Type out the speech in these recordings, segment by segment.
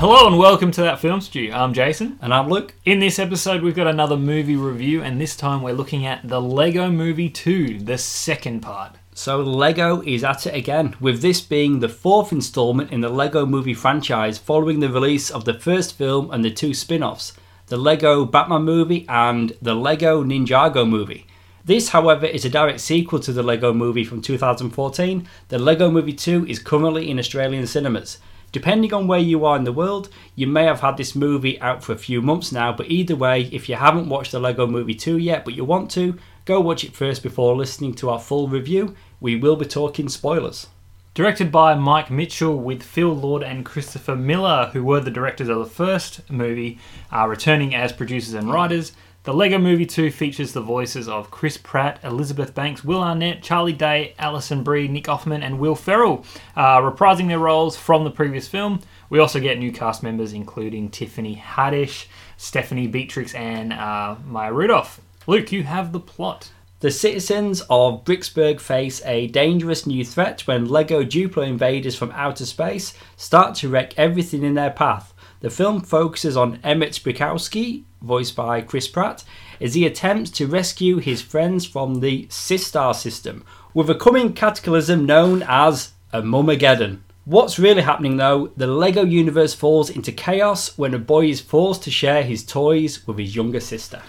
Hello and welcome to that film stew. I'm Jason. And I'm Luke. In this episode, we've got another movie review, and this time we're looking at the Lego Movie 2, the second part. So Lego is at it again, with this being the fourth installment in the Lego movie franchise following the release of the first film and the two spin offs the Lego Batman movie and the Lego Ninjago movie. This, however, is a direct sequel to the Lego movie from 2014. The Lego Movie 2 is currently in Australian cinemas. Depending on where you are in the world, you may have had this movie out for a few months now, but either way, if you haven't watched the Lego Movie 2 yet but you want to, go watch it first before listening to our full review. We will be talking spoilers. Directed by Mike Mitchell with Phil Lord and Christopher Miller, who were the directors of the first movie, are returning as producers and writers. The Lego Movie 2 features the voices of Chris Pratt, Elizabeth Banks, Will Arnett, Charlie Day, Alison Brie, Nick Offerman, and Will Ferrell, uh, reprising their roles from the previous film. We also get new cast members including Tiffany Haddish, Stephanie Beatrix, and uh, Maya Rudolph. Luke, you have the plot. The citizens of Bricksburg face a dangerous new threat when Lego Duplo invaders from outer space start to wreck everything in their path. The film focuses on Emmett Brickowski, voiced by Chris Pratt, as he attempts to rescue his friends from the Systar system with a coming cataclysm known as a Mumageddon. What's really happening though, the Lego universe falls into chaos when a boy is forced to share his toys with his younger sister.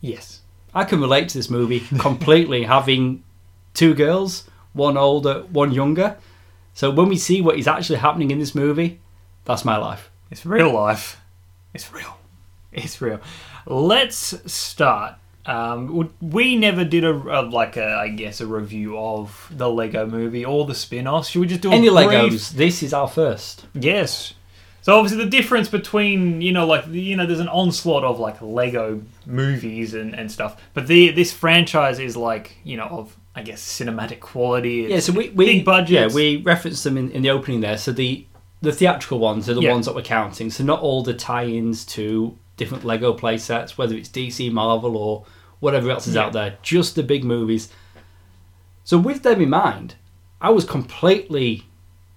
Yes. I can relate to this movie completely, having two girls, one older, one younger. So when we see what is actually happening in this movie, that's my life. It's real life. It's real. It's real. Let's start. Um, we never did a, a like a I guess a review of the Lego Movie or the spin-offs. Should we just do Any brief- Legos? This is our first. Yes. So obviously the difference between you know like you know there's an onslaught of like Lego movies and, and stuff, but the this franchise is like you know of I guess cinematic quality. Yeah, so we, we big budgets. Yeah, we referenced them in, in the opening there. So the the theatrical ones are the Yeah. ones that we're counting. So not all the tie-ins to different Lego play sets, whether it's DC, Marvel, or whatever else is Yeah. out there. Just the big movies. So with them in mind, I was completely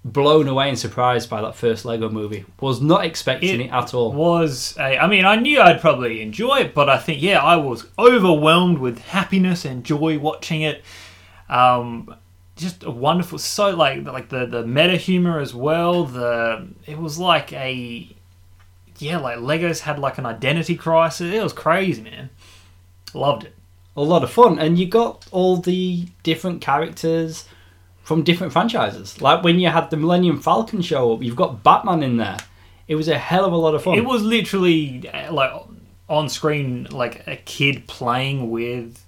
blown away and surprised by that first Lego movie. Was not expecting It it, at all. was a, I mean I knew I'd probably enjoy it, but I think yeah I was overwhelmed with happiness and joy watching it. Um, just a wonderful, so like like the the meta humor as well. The it was like a yeah like Legos had like an identity crisis. It was crazy, man. Loved it. a lot of fun and you got all the different characters from different franchises like when you had the millennium falcon show up you've got batman in there it was a hell of a lot of fun It was literally uh, like on screen, like a kid playing with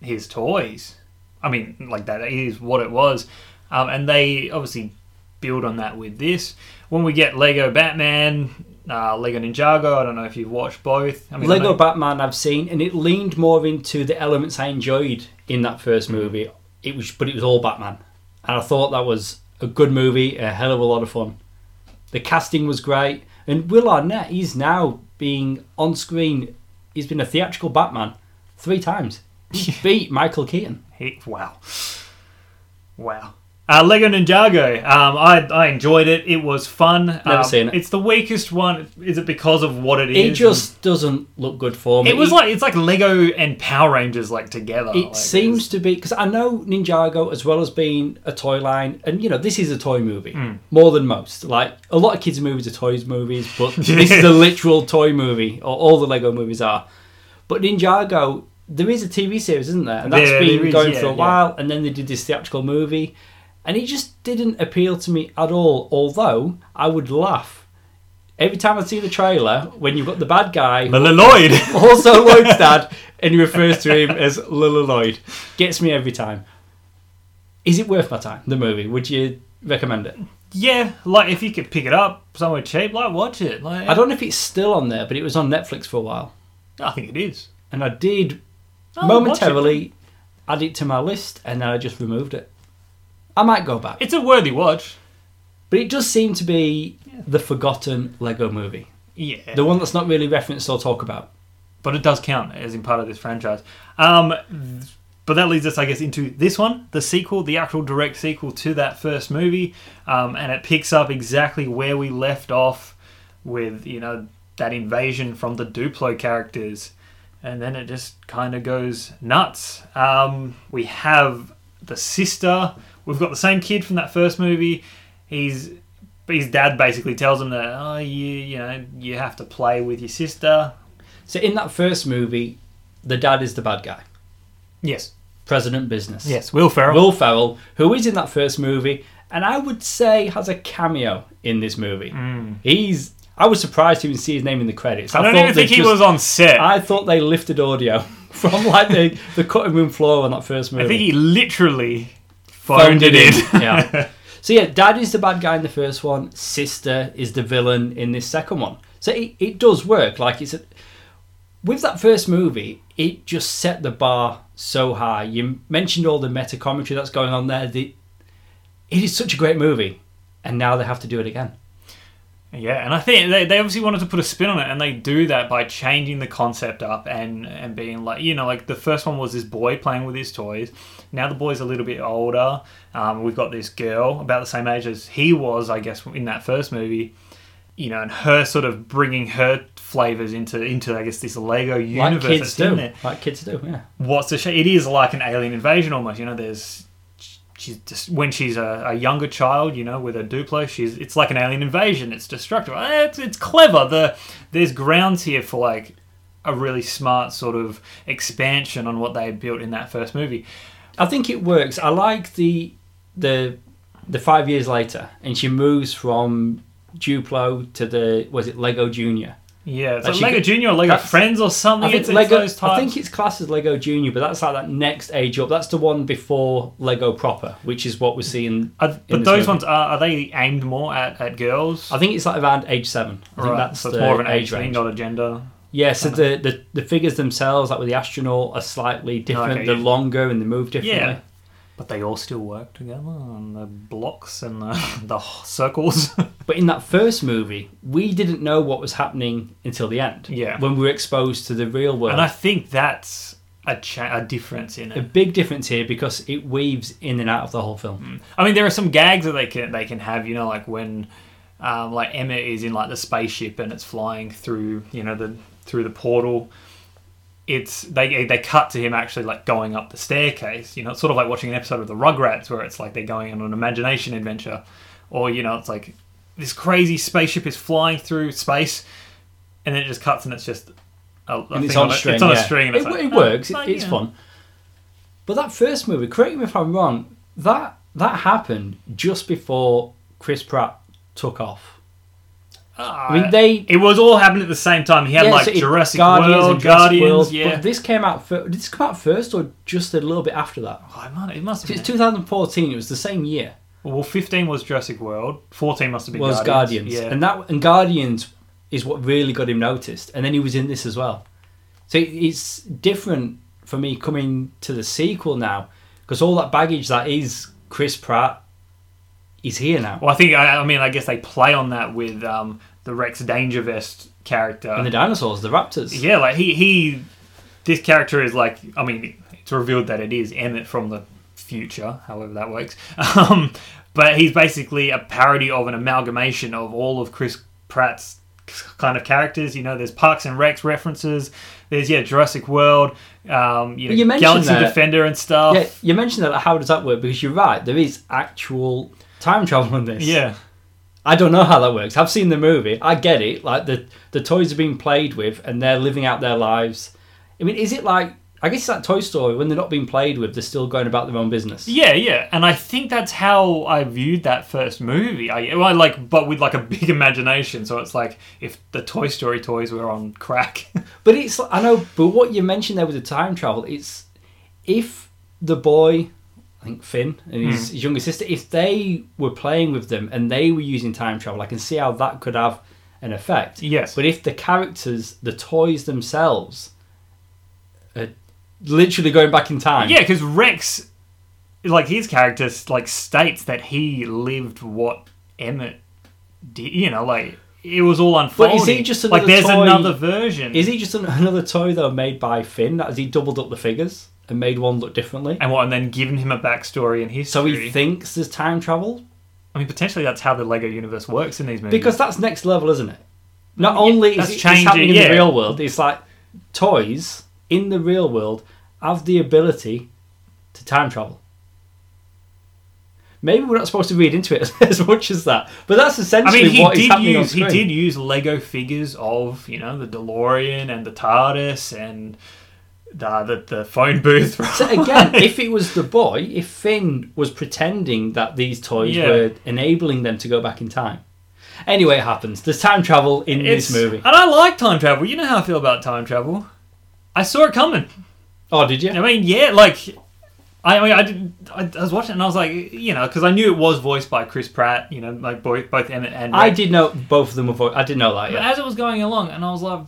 his toys. I mean, like that is what it was. Um, and they obviously build on that with this. When we get Lego Batman, uh, Lego Ninjago, I don't know if you've watched both. I mean, I lego know- batman i've seen and it leaned more into the elements i enjoyed in that first movie. It was but it was all batman. And i thought that was a good movie a hell of a lot of fun. The casting was great. And will arnett he's now being on screen he's been a theatrical batman three times. He beat michael keaton He, wow. Wow. Uh, Lego Ninjago. Um, I, I enjoyed it. It was fun. Never Um, seen it. It's the weakest one. Is it because of what it is? It just doesn't look good for me. It was like it's like Lego and Power Rangers like together. It Like, seems to be because I know Ninjago as well as being a toy line, and you know this is a toy movie Hmm. more than most. Like a lot of kids' movies are toys movies, but this is a literal toy movie, or all the Lego movies are. But Ninjago, there is a TV series, isn't there? And that's There- been is, going yeah, for a yeah. while, and then they did this theatrical movie, and it just didn't appeal to me at all. Although I would laugh. Every time I see the trailer, when you've got the bad guy who Lloyd. also Lloyd's dad, and he refers to him as Lilla Lloyd. Gets me every time. Is it worth my time? The movie? Would you recommend it? yeah, like if you could pick it up somewhere cheap, like watch it. Like I don't know if it's still on there, but it was on Netflix for a while, I think it is. and I did Oh, momentarily add it to my list, and then I just removed it. I might go back, It's a worthy watch. but it does seem to be the forgotten Lego movie, Yeah, the one that's not really referenced or talked about. but it does count as in part of this franchise. Um, but that leads us, I guess, into this one, the sequel, the actual direct sequel to that first movie, um, and it picks up exactly where we left off with you know that invasion from the Duplo characters, and then it just kind of goes nuts. Um, we have the sister. We've got the same kid from that first movie. He's his dad basically tells him that oh you you know you have to play with your sister. So in that first movie, the dad is the bad guy, Yes, President Business. yes, Will Ferrell. Will Ferrell, who is in that first movie, and I would say has a cameo in this movie. He's. I was surprised to even see his name in the credits. Mm. I don't thought even think he just- was on set. I, I thought they lifted audio from like the, the cutting room floor on that first movie. I think he literally phoned, it in. yeah. So yeah, dad is the bad guy in the first one. Sister is the villain in this second one. So it, it does work. Like it's a, with that first movie, it just set the bar so high. You mentioned all the meta commentary that's going on there. The, it is such a great movie, and now they have to do it again. Yeah, and I think they, they obviously wanted to put a spin on it, and they do that by changing the concept up and and being like, you know, like the first one was this boy playing with his toys. Now the boy's a little bit older. Um, we've got this girl about the same age as he was, I guess, in that first movie. You know, and her sort of bringing her flavors into into I guess this Lego universe Like kids that's do. Like kids do. Yeah. what's the sh- it is like an alien invasion almost you know there's she's just when she's a, a younger child you know with a duplo she's it's like an alien invasion it's destructive Eh, it's, it's clever the there's grounds here for like a really smart sort of expansion on what they had built in that first movie I think it works. I like the the the five years later, and she moves from Duplo to the was it Lego Junior. Yeah it's Like like lego could- junior or lego friends or something I think it's, it's Lego. those I think it's classed as Lego Junior, but that's like that next age up. That's the one before Lego proper, which is what we're seeing. Are- but those movie. ones are, are they aimed more at, at girls I think it's like around age seven. I think right that's so the it's more of an age range. thing not a gender Yeah, so uh-huh. the, the the figures themselves, like with the astronaut, are slightly different. Okay, They're yeah. longer and they move differently. Yeah. But they all still work together and the blocks and the, the circles. But in that first movie, we didn't know what was happening until the end. Yeah. When we were exposed to the real world. and I think that's a, cha- a difference in it. a big difference here because it weaves in and out of the whole film. I mean, there are some gags that they can they can have. You know, like when um, like Emmett is in like the spaceship and it's flying through you know the through the portal. It's they they cut to him actually like going up the staircase. You know, it's sort of like watching an episode of the Rugrats where it's like they're going on an imagination adventure, or you know, it's like this crazy spaceship is flying through space, and then it just cuts and it's just a, a And it's thing on a- string. It's on yeah. a string. And it, like, it oh, works. It- like, it's you know. fun. But that first movie, correct me if I'm wrong, that that happened just before Chris Pratt took off. I mean, they It was all happening at the same time. He had Yeah, like so it- Jurassic Guardians World, and Guardians. World, yeah. But this came out. Fir- did this come out first or just a little bit after that? Oh, it it must have It's 2014. It was the same year. well, 15 was Jurassic World. 14 must have been was Guardians. Guardians, Yeah. and that and Guardians is what really got him noticed, and then he was in this as well. So it's different for me coming to the sequel now because all that baggage that is Chris Pratt is here now, well, I think, I, I mean, I guess they play on that with um, the Rex Dangervest character. and the dinosaurs, the raptors. yeah, like he, he, this character is like, I mean, it's revealed that it is Emmett from the future, however that works. Um, but he's basically a parody of an amalgamation of all of Chris Pratt's kind of characters. You know, there's Parks and Recs references. There's yeah, Jurassic World. Um, you know, you mentioned Galaxy that- Defender and stuff. Yeah, you mentioned that. How does that work? Because you're right. There is actual time travel in this. yeah. I don't know how that works. I've seen the movie. I get it. Like the the toys are being played with, and they're living out their lives. I mean, is it like? I guess it's like Toy Story when they're not being played with, they're still going about their own business. Yeah, yeah, and I think that's how I viewed that first movie. I well, like, but with like a big imagination. So it's like if the Toy Story toys were on crack. But it's I know, but what you mentioned there with the time travel, it's if the boy, I think Finn and his, his younger sister, if they were playing with them and they were using time travel, I can see how that could have an effect. yes, But if the characters, the toys themselves, are literally going back in time, yeah, because Rex, like his character, like states that he lived what Emmett did. You know, like it was all unfolding. But is he just like there's toy- another version? is he just an- another toy though made by Finn? Has he doubled up the figures and made one look differently? and what? And then given him a backstory and history. So he thinks there's time travel I mean, potentially that's how the Lego universe works in these movies. because that's next level, isn't it? Not only is it changing, happening in yeah. the real world, it's like toys in the real world have the ability to time travel. Maybe we're not supposed to read into it as much as that, but that's I essentially mean, he what is did happening use he did use Lego figures of you know the DeLorean and the TARDIS and the the, the phone booth. So again, if it was the boy, if Finn was pretending that these toys Yeah. were enabling them to go back in time. Anyway, it happens. There's time travel in It's- this movie. and I like time travel. You know how I feel about time travel. I saw it coming. Oh, did you? I mean, yeah, like I, I mean, I did. I, I was watching it and I was like, you know, because I knew it was voiced by Chris Pratt. You know, like both both Emmett and I did know both of them were. voiced. I didn't know that. But as it was going along, and I was like,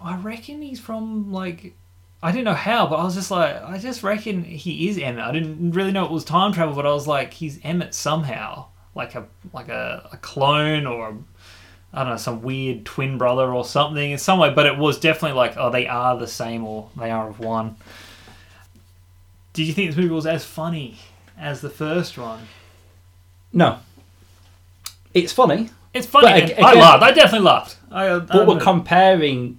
I reckon he's from like. I didn't know how, but I was just like, I just reckon he is Emmett. I didn't really know it was time travel, but I was like, he's Emmett somehow, like a like a, a clone or a, I don't know, some weird twin brother or something in some way. But it was definitely like, oh, they are the same or they are of one. Did you think this movie was as funny as the first one? No. It's funny, It's funny. But and ag- I laughed. I definitely laughed. I, I but we're admit. comparing.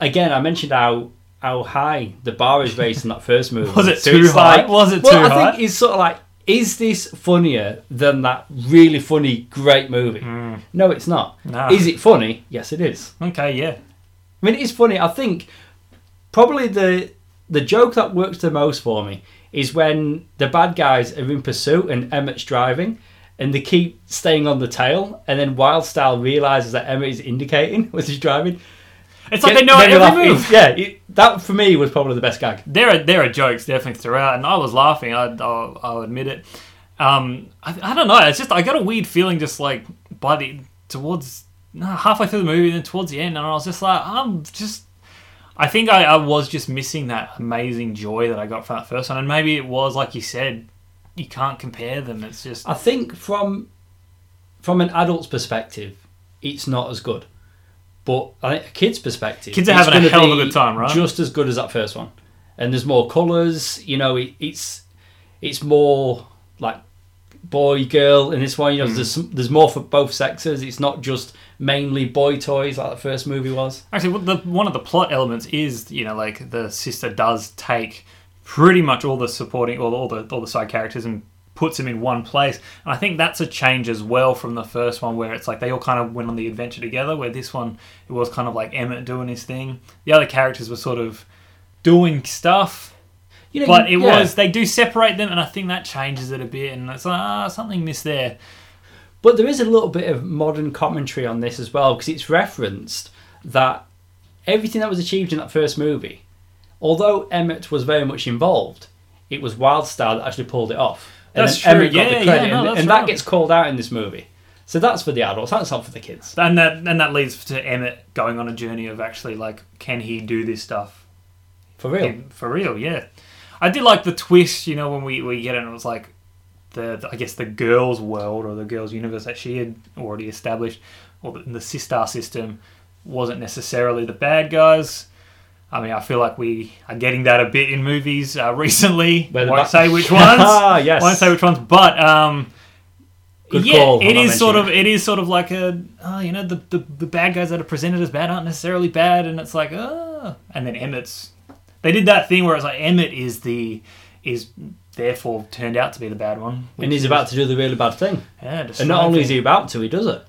Again, I mentioned how how high the bar is raised in that first movie. Was it So too high? like- Was it well, too I high? I think it's sort of like, is this funnier than that really funny, great movie? Hmm. No, it's not. Nah. Is it funny? Yes, it is. Okay, yeah. I mean, it's funny. I think probably the the joke that works the most for me is when the bad guys are in pursuit and Emmett's driving, and they keep staying on the tail, and then Wildstyle realizes that Emmett is indicating as he's driving. It's like Get- they know every laugh. move. It's- Yeah, it, that for me was probably the best gag. There are there are jokes definitely throughout, and I was laughing. I, I'll, I'll admit it. Um, I, I don't know. It's just I got a weird feeling just like by the towards halfway through the movie, and then towards the end, and I was just like, I'm just. I think I, I was just missing that amazing joy that I got from that first one, and maybe it was like you said, you can't compare them. It's just I think from from an adult's perspective, it's not as good. But I think a kid's perspective, Kids are having a hell of a good time, right? Just as good as that first one, and there's more colours. You know, it, it's it's more like boy girl in this one. You know, Hmm. there's some, there's more for both sexes. It's not just mainly boy toys like the first movie was. Actually, the, one of the plot elements is, you know, like the sister does take pretty much all the supporting, all the, all the all the side characters and puts them in one place. And I think that's a change as well from the first one, where it's like they all kind of went on the adventure together. Where this one, it was kind of like Emmett doing his thing. The other characters were sort of doing stuff, You know, but it yeah. was they do separate them, and I think that changes it a bit. And it's like ah, something missed there. But there is a little bit of modern commentary on this as well, because it's referenced that everything that was achieved in that first movie, although Emmett was very much involved, it was Wildstyle that actually pulled it off. That's true. Emmett got Yeah, the credit, yeah, no, and, and that gets called out in this movie. So that's for the adults. That's not for the kids. And that and that leads to Emmett going on a journey of actually like, can he do this stuff? For real. For real, yeah. I did like the twist, you know, when we, we get it, and it was like the, the- I guess the girls' world or the girls' universe that she had already established, or the, the Systar system, wasn't necessarily the bad guys. I mean, I feel like we are getting that a bit in movies uh, recently. Won't ba- say which ones. Ah, yes. Won't say which ones, but um, Good yeah, call it not is sort of mentioning it is sort of like a oh, you know the, the the bad guys that are presented as bad aren't necessarily bad, and it's like oh, and then Emmett's they did that thing where it's like Emmett is the is therefore turned out to be the bad one, And he's about to do the really bad thing. yeah, And not only is he about to, he does it.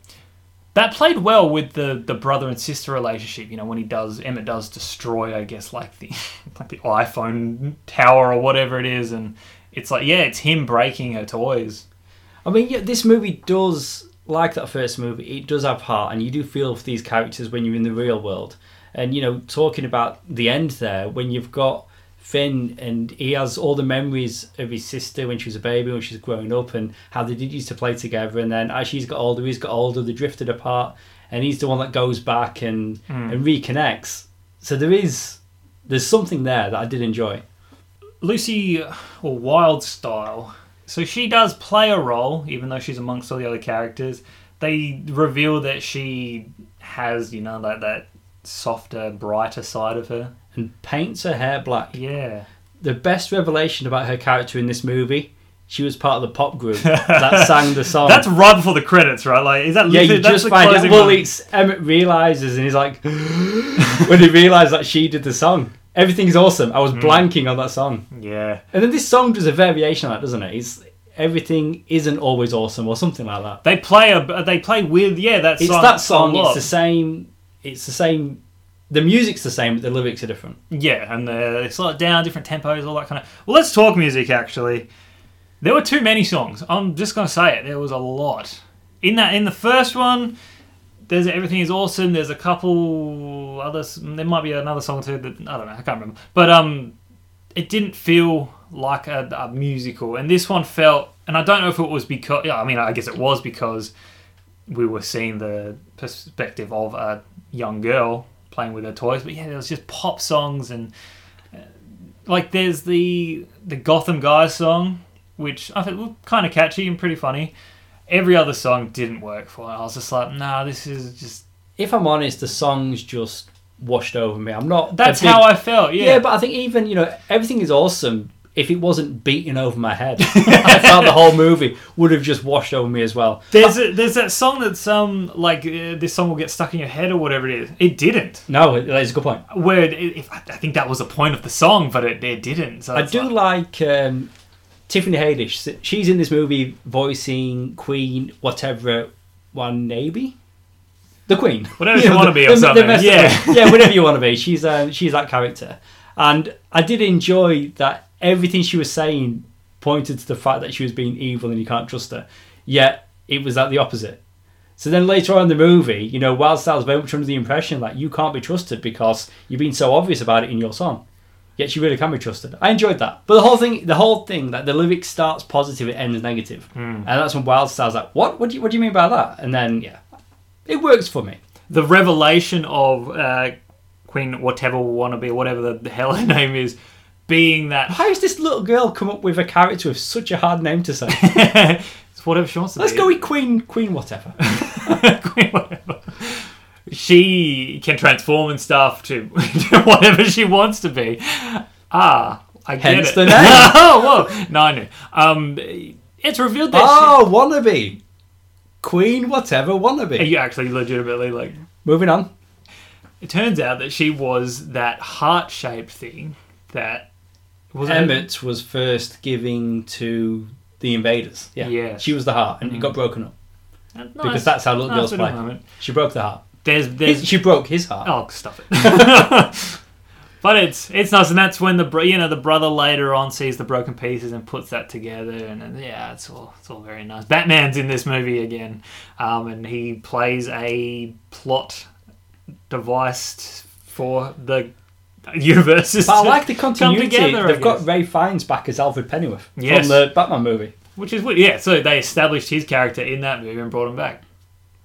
That played well with the the brother and sister relationship. You know when he does Emmett does destroy, I guess like the like the iPhone tower or whatever it is, and it's like yeah, it's him breaking her toys. I mean, yeah, this movie does, like that first movie, it does have heart, and you do feel for these characters when you're in the real world. And, you know, talking about the end there, when you've got Finn and he has all the memories of his sister when she was a baby, when she was growing up, and how they did used to play together. And then as she's got older, he's got older, they drifted apart, and he's the one that goes back and, hmm. and reconnects. So there is, there's something there that I did enjoy. Lucy or Wild Style. So she does play a role, even though she's amongst all the other characters. They reveal that she has, you know, that that softer, brighter side of her. And paints her hair black. Yeah. the best revelation about her character in this movie she was part of the pop group that sang the song. That's right before the credits, right? Like, is that yeah, you that's just find closing Well, it's Emmett realizes, and he's like, when he realized that she did the song, everything's awesome. I was Hmm. blanking on that song, yeah. and then this song does a variation on that, doesn't it? It's everything isn't always awesome, or something like that. They play a. They play with yeah. That It's that song. It's the same. It's the same. The music's the same, but the lyrics are different. Yeah, and the they slow it down, different tempos, all that kind of. Well, let's talk music. Actually, there were too many songs. I'm just gonna say it. There was a lot in that. In the first one, there's everything is awesome. There's a couple others. There might be another song too. That I don't know. I can't remember. But um, it didn't feel like a, a musical, and this one felt. And I don't know if it was because. Yeah, I mean, I guess it was because we were seeing the perspective of a young girl playing with her toys. But yeah, there was just pop songs and uh, like there's the the Gotham Guys song, which I think was kind of catchy and pretty funny. Every other song didn't work for it. I was just like, nah, this is just. If I'm honest, the songs just washed over me. I'm not. That's big- how I felt. Yeah. Yeah. but I think even you know everything is awesome. If it wasn't beating over my head, I felt the whole movie would have just washed over me as well. there's a, there's that song that's um like uh, this song will get stuck in your head or whatever it is. It didn't. No, that's a good point. Where it, if, I think that was the point of the song, but it, it didn't. So I do like- like um, Tiffany Haddish. She's in this movie voicing Queen, whatever one, maybe the Queen, Whatever you wanna be or something, best of yeah. yeah, whatever you want to be. She's um, she's that character, and I did enjoy that everything she was saying pointed to the fact that she was being evil and you can't trust her. Yet it was like the opposite. So then later on in the movie, you know, Wildstyle's very much under the impression that you can't be trusted because you've been so obvious about it in your song. Yet she really can be trusted. I enjoyed that. But the whole thing, the whole thing, that the lyric starts positive, it ends negative, and that's when Wildstyle's like, "What? What do you, what do you mean by that?" And then yeah, it works for me. the revelation of uh, Queen whatever wannabe, whatever the hell her name is, being that How has this little girl come up with a character with such a hard name to say? it's whatever she wants to Let's be. go with Queen, Queen, whatever. Queen whatever. She can transform and stuff to whatever she wants to be. Ah, I get it. the name. oh, whoa. No, I knew. Um, it's revealed that oh, wannabe, Queen, whatever, she, Are you actually legitimately like Moving on. it turns out that she was that heart shaped thing that was Emmett was first giving to the invaders. Yeah, Yes. she was the heart, and it got broken up Nice, because that's how little nice girls little play. moment. She broke the heart. There's His- there's she broke his heart. oh stop it. but it's it's nice, and that's when the bro- you know the brother later on sees the broken pieces and puts that together, and, and yeah, it's all it's all very nice. Batman's in this movie again, um, and he plays a plot device for the universes. But I like the continuity. together, They've got. Ralph Fiennes back as Alfred Pennyworth Yes. from the Batman movie. which is weird. Yeah, so they established his character in that movie and brought him back.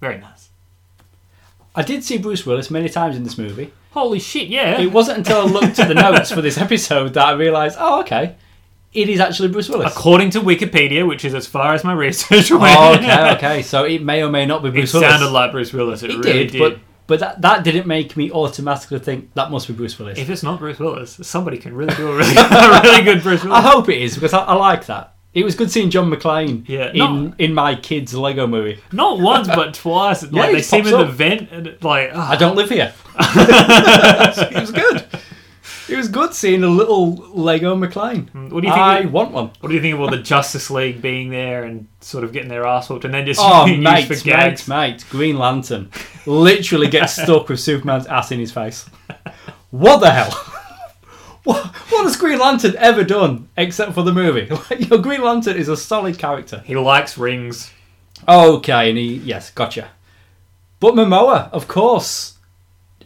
Very nice. I did see Bruce Willis many times in this movie. Holy shit! Yeah, It wasn't until I looked at the notes for this episode that I realised, oh, okay, it is actually Bruce Willis. according to Wikipedia, which is as far as my research went. Oh, okay, okay. So it may or may not be It Bruce Willis. sounded like Bruce Willis. It, it really did, did. but but that, that didn't make me automatically think that must be Bruce Willis. if it's not Bruce Willis, somebody can really do a really, a really good Bruce Willis. I hope it is because I, I like that. It was good seeing John McClane Yeah, in no. in my kids' Lego movie. Not once, but twice. Like he they see him in the vent, and like ah, I don't live here. it was good. It was good seeing a little Lego McClane. Hmm, what do you think? I of- want one. what do you think of all the Justice League being there and sort of getting their ass whooped, and then just Oh, used mate, for gags? mate, mate. Green Lantern literally gets stuck with Superman's ass in his face. What the hell? What, what has Green Lantern ever done except for the movie? Your Green Lantern is a solid character. He likes rings. Okay, and he yes, gotcha. But Momoa, of course,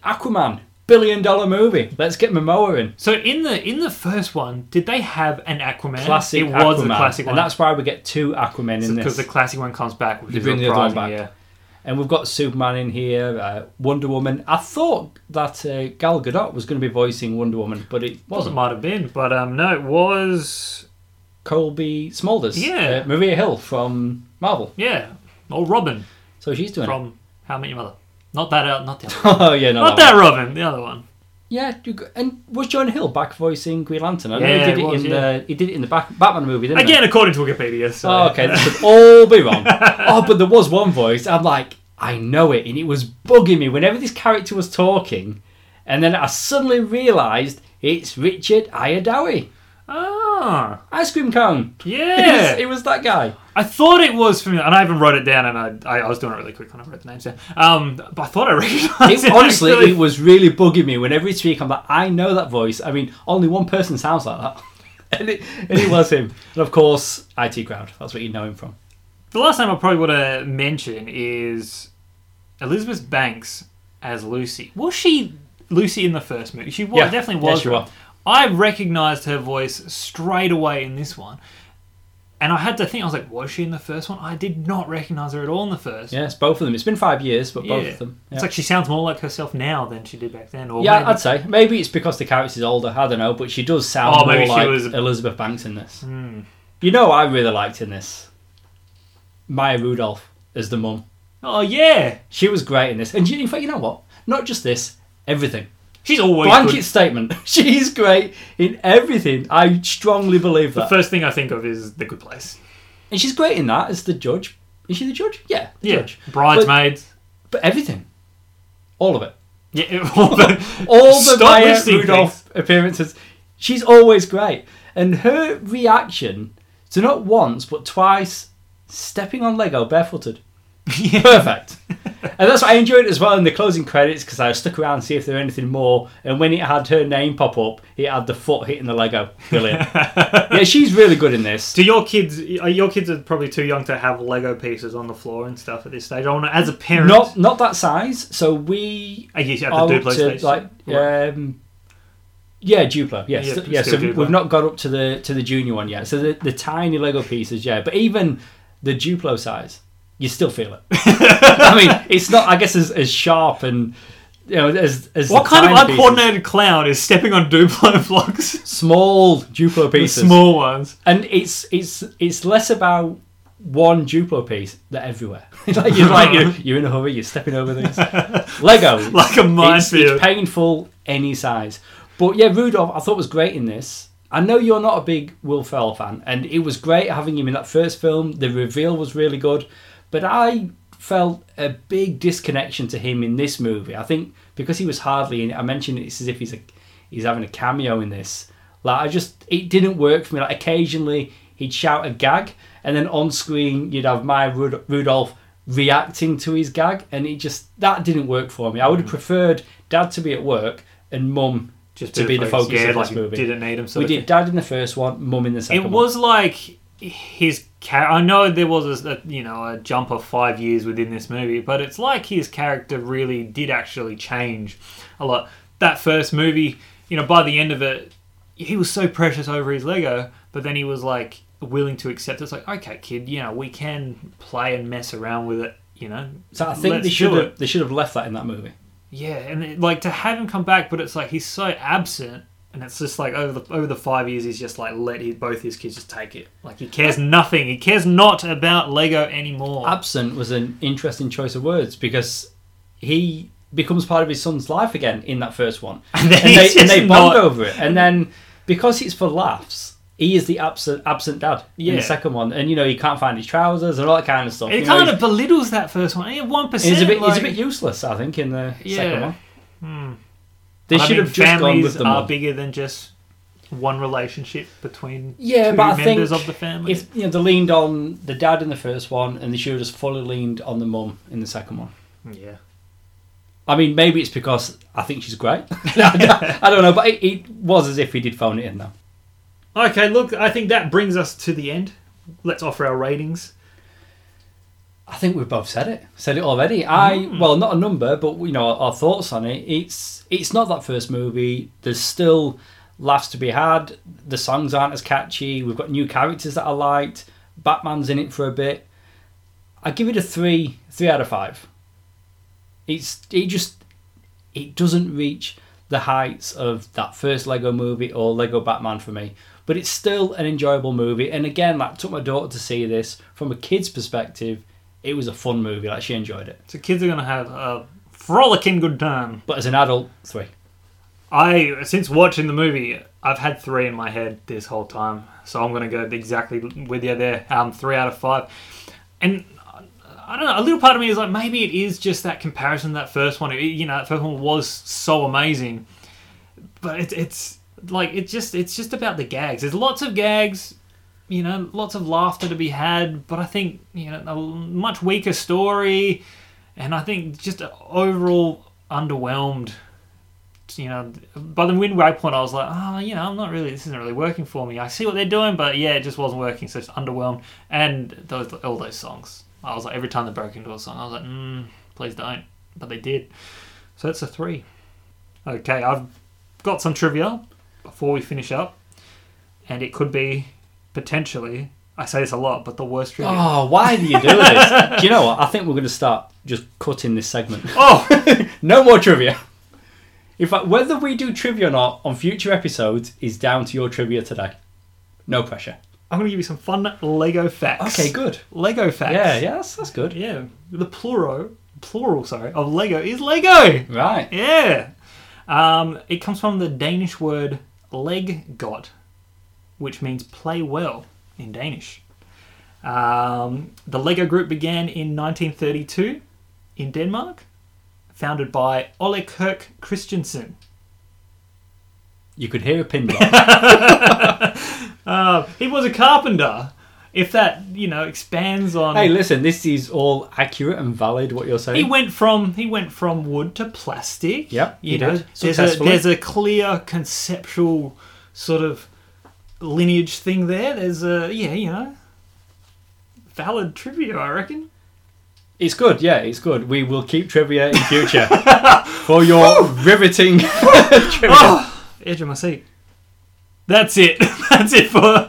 Aquaman, billion dollar movie. Let's get Momoa in. So in the in the first one, did they have an Aquaman? Classic It was Aquaman, the classic one. and that's why we get two Aquamen in this because the classic one comes back, which bring the other one back. Yeah. And we've got Superman in here, uh, Wonder Woman. I thought that uh, Gal Gadot was going to be voicing Wonder Woman, but it Wasn't wasn't. might have been, but um, no, it was Cobie Smulders, Yeah. uh, Maria Hill from Marvel. yeah, or Robin So she's doing it. from How I Met Your Mother. Not that, uh, not the other. One. oh yeah, no, not that Robin, the other one. Yeah, you go- and was Jonah Hill back voicing Green Lantern? I know Yeah, he did it it, was, in yeah. the he did it in the back, Batman movie, didn't Again, according to Wikipedia. So. Oh, okay, this could all be wrong. oh, but there was one voice. I'm like, I know it, and it was bugging me whenever this character was talking, and then I suddenly realised it's Richard Ayoade, Ah, Ice Cream Cone. It yeah. was, it was that guy. I thought it was from, and I even wrote it down, and I, I, I was doing it really quick when I wrote the names down. Um, but I thought I recognised It, it. honestly, actually. it was really bugging me whenever he speak. I'm like, I know that voice. I mean, only one person sounds like that, and it, and it was him. And of course, IT Crowd. That's what you know him from. The last name I probably want to mention is Elizabeth Banks as Lucy. Was she Lucy in the first movie? She was, Yeah. definitely Yeah, was. she was. I recognised her voice straight away in this one. And I had to think, I was like, was she in the first one? I did not recognise her at all in the first. Yes, both of them. It's been five years, but both Yeah. of them. It's like she sounds more like herself now than she did back then. Or yeah maybe- I'd say maybe it's because the character's older. I don't know, but she does sound Oh, more maybe she like was- Elizabeth Banks in this. Hmm. You know, what I really liked in this Maya Rudolph as the mum. Oh, yeah. She was great in this, and you- in fact, you know what? Not just this, everything. She's always Blanket good. statement. She's great in everything. I strongly believe that. The first thing I think of is The Good Place. And she's great in that as the judge. Is she the judge? Yeah, the Yeah. judge. Bridesmaids. But everything. All of it. Yeah, all the, All the Maya Rudolph appearances. She's always great. And her reaction to not once, but twice stepping on Lego barefooted. Yeah. Perfect. And that's what I enjoyed it as well in the closing credits because I stuck around to see if there were anything more. And when it had her name pop up, it had the foot hitting the Lego. Brilliant. yeah, she's really good in this. Do your kids? Are your kids are probably too young to have Lego pieces on the floor and stuff at this stage. I want to, as a parent, Not not that size. So we I guess you are have to up do to PlayStation. like Right. um, yeah, Duplo. Yes, Yeah, yeah. yeah so Duplo. we've not got up to the to the junior one yet. So the, the tiny Lego pieces, yeah. But even the Duplo size, you still feel it. I mean, it's not. I guess as, as sharp and you know as as what kind of pieces. uncoordinated clown is stepping on Duplo blocks? small Duplo The pieces, small ones. and it's it's it's less about one Duplo piece. They're everywhere. like you're like you're, you're in a hurry. You're stepping over things. Lego, Like a it's, it's painful any size. But yeah, Rudolph, I thought was great in this. I know you're not a big Will Ferrell fan, and it was great having him in that first film. The reveal was really good, but I felt a big disconnection to him in this movie. I think because he was hardly in it. I mentioned it's as if he's a he's having a cameo in this. Like I just it didn't work for me. Like occasionally he'd shout a gag, and then on screen you'd have my Rud- Rudolph reacting to his gag, and it just that didn't work for me. I would have mm. preferred Dad to be at work and Mum Just to be the focus yeah, of like this movie. Didn't need him. Sort we did. Dad in the first one, Mum in the second It one. was like his char- I know there was a, you know a jump of five years within this movie, but it's like his character really did actually change a lot. That first movie, you know, by the end of it, he was so precious over his Lego, but then he was like willing to accept. It's like, okay, kid, you know, we can play and mess around with it. You know, So I think they should have they should have left that in that movie. Yeah, and it, like to have him come back, but it's like he's so absent, and it's just like over the over the five years, he's just like let his, both his kids just take it. Like he cares nothing. He cares not about Lego anymore. Absent was an interesting choice of words because he becomes part of his son's life again in that first one, And then and they, and they bond not- over it. And then because it's for laughs, he is the absent absent dad in the second one, and you know he can't find his trousers and all that kind of stuff. It you kind he's- of belittles that first one. One percent. He's a bit, he's a bit useless, I think, in the Yeah. second one. Hmm. They I should mean, have just gone families with the are mum. bigger than just one relationship between Yeah, two but I members think of the family. If you know, they leaned on the dad in the first one, and they should have just fully leaned on the mum in the second one. yeah. I mean, maybe it's because I think she's great. I don't know, but it, it was as if he did phone it in, though. Okay, look, I think that brings us to the end. Let's offer our ratings. I think we've both said it. Said it already. I Mm. well, not a number, but you know our thoughts on it. It's it's not that first movie. There's still laughs to be had. The songs aren't as catchy. We've got new characters that I liked. Batman's in it for a bit. I give it a three, three out of five. It's it just it doesn't reach the heights of that first Lego movie or Lego Batman for me. But it's still an enjoyable movie. And again, like took my daughter to see this from a kid's perspective. It was a fun movie. Like she enjoyed it. So kids are going to have a frolicking good time. But as an adult, three. I since watching the movie, I've had three in my head this whole time, so I'm gonna go exactly with you there. Um, three out of five, and I don't know. A little part of me is like maybe it is just that comparison. That first one, It- you know, that first one was so amazing, but it's it's like it's just it's just about the gags. There's lots of gags, you know, lots of laughter to be had, but I think you know a much weaker story, and I think just overall underwhelmed you know, by the midway point, I was like, oh, you know, I'm not really, this isn't really working for me. I see what they're doing, but yeah, it just wasn't working. So it's underwhelmed. And those, all those songs, I was like, every time they broke into a song, I was like, mm, please don't. But they did. So it's a three. Okay, I've got some trivia before we finish up, and it could be potentially. I say this a lot, but the worst trivia. Oh, why do you do this? do you know what? I think we're going to start just cutting this segment. Oh, No more trivia. In fact, whether we do trivia or not on future episodes is down to your trivia today. No pressure. I'm going to give you some fun Lego facts. Okay, good. Lego facts. Yeah, yeah, that's, that's good. Yeah, the plural, plural, sorry, of Lego is Lego. Right. Yeah. Um, it comes from the Danish word leg leggot, which means play well in Danish. Um, the Lego group began in 1932 in Denmark, founded by Ole Kirk Christiansen. You could hear a pin drop. Uh, he was a carpenter. If that, you know, expands on. hey, listen, this is all accurate and valid, what you're saying. He went from he went from wood to plastic. Yep, you he know, did, there's a there's a clear conceptual sort of lineage thing there. There's a yeah, you know, valid trivia, I reckon. It's good, yeah, it's good. We will keep trivia in future for your riveting trivia. Oh, edge of my seat. That's it. That's it for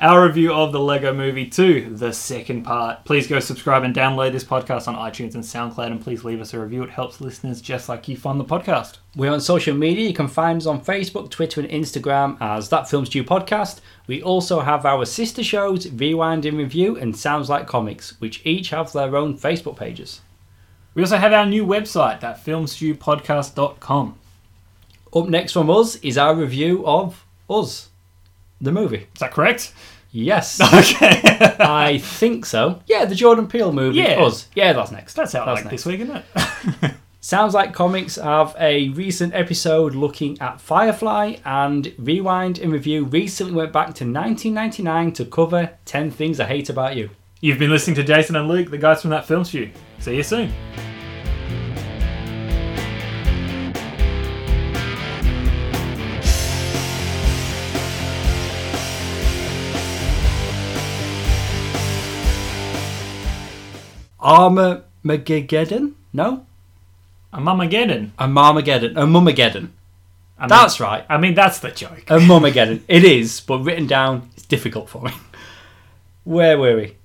our review of the Lego Movie 2, the second part. Please go subscribe and download this podcast on iTunes and SoundCloud, and please leave us a review. It helps listeners just like you find the podcast. We're on social media. You can find us on Facebook, Twitter, and Instagram as That Films Stew Podcast. We also have our sister shows, Rewind and Review and Sounds Like Comics, which each have their own Facebook pages. We also have our new website, that filmstewpodcast.com. Up next from us is our review of Us, the movie. Is that correct? Yes, Okay. I think so. Yeah, the Jordan Peele movie, Yeah. Us. Yeah, that's next. That's I That's like next. this week, isn't it? Sounds Like Comics have a recent episode looking at Firefly, and Rewind in Review recently went back to 1999 to cover 10 Things I Hate About You. You've been listening to Jason and Luke, the guys from that film stew. See you soon. Armageddon? No? A Mamageddon. A Marmageddon. A Mumageddon. I mean, That's right. I mean, that's the joke. A Mumageddon. it is, but written down, it's difficult for me. Where were we?